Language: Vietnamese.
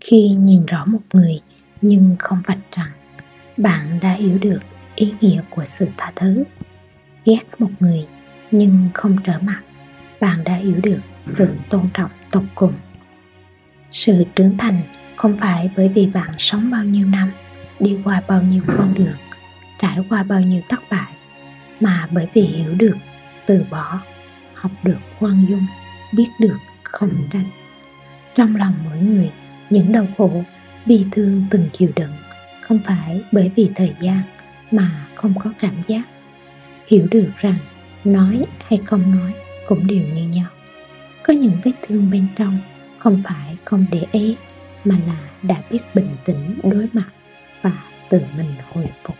khi nhìn rõ một người nhưng không vạch trần, bạn đã hiểu được ý nghĩa của sự tha thứ. Ghét một người nhưng không trở mặt, bạn đã hiểu được sự tôn trọng tột cùng. Sự trưởng thành không phải bởi vì bạn sống bao nhiêu năm, đi qua bao nhiêu con đường, trải qua bao nhiêu thất bại, mà bởi vì hiểu được, từ bỏ, học được khoan dung, biết được không tranh trong lòng mỗi người những đau khổ bi thương từng chịu đựng. Không phải bởi vì thời gian mà không có cảm giác. Hiểu được rằng nói hay không nói cũng đều như nhau. Có những vết thương bên trong không phải không để ý mà là đã biết bình tĩnh đối mặt và tự mình hồi phục.